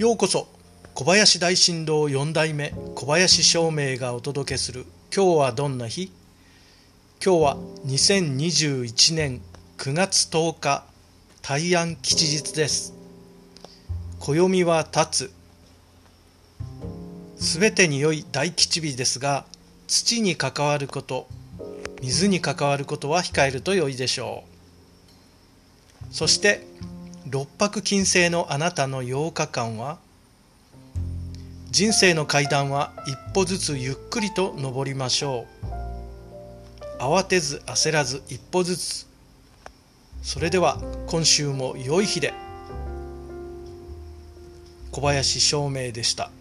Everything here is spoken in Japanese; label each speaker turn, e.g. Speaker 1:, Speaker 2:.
Speaker 1: ようこそ。小林大震動4代目小林照明がお届けする「今日はどんな日?」今日は2021年9月10日大安吉日です。暦は立つ。すべてに良い大吉日ですが土に関わること水に関わることは控えると良いでしょう。そして六白金星のあなたの8日間は？人生の階段は一歩ずつゆっくりと登りましょう。慌てず焦らず一歩ずつ。それでは今週も良い日で。小林照明でした。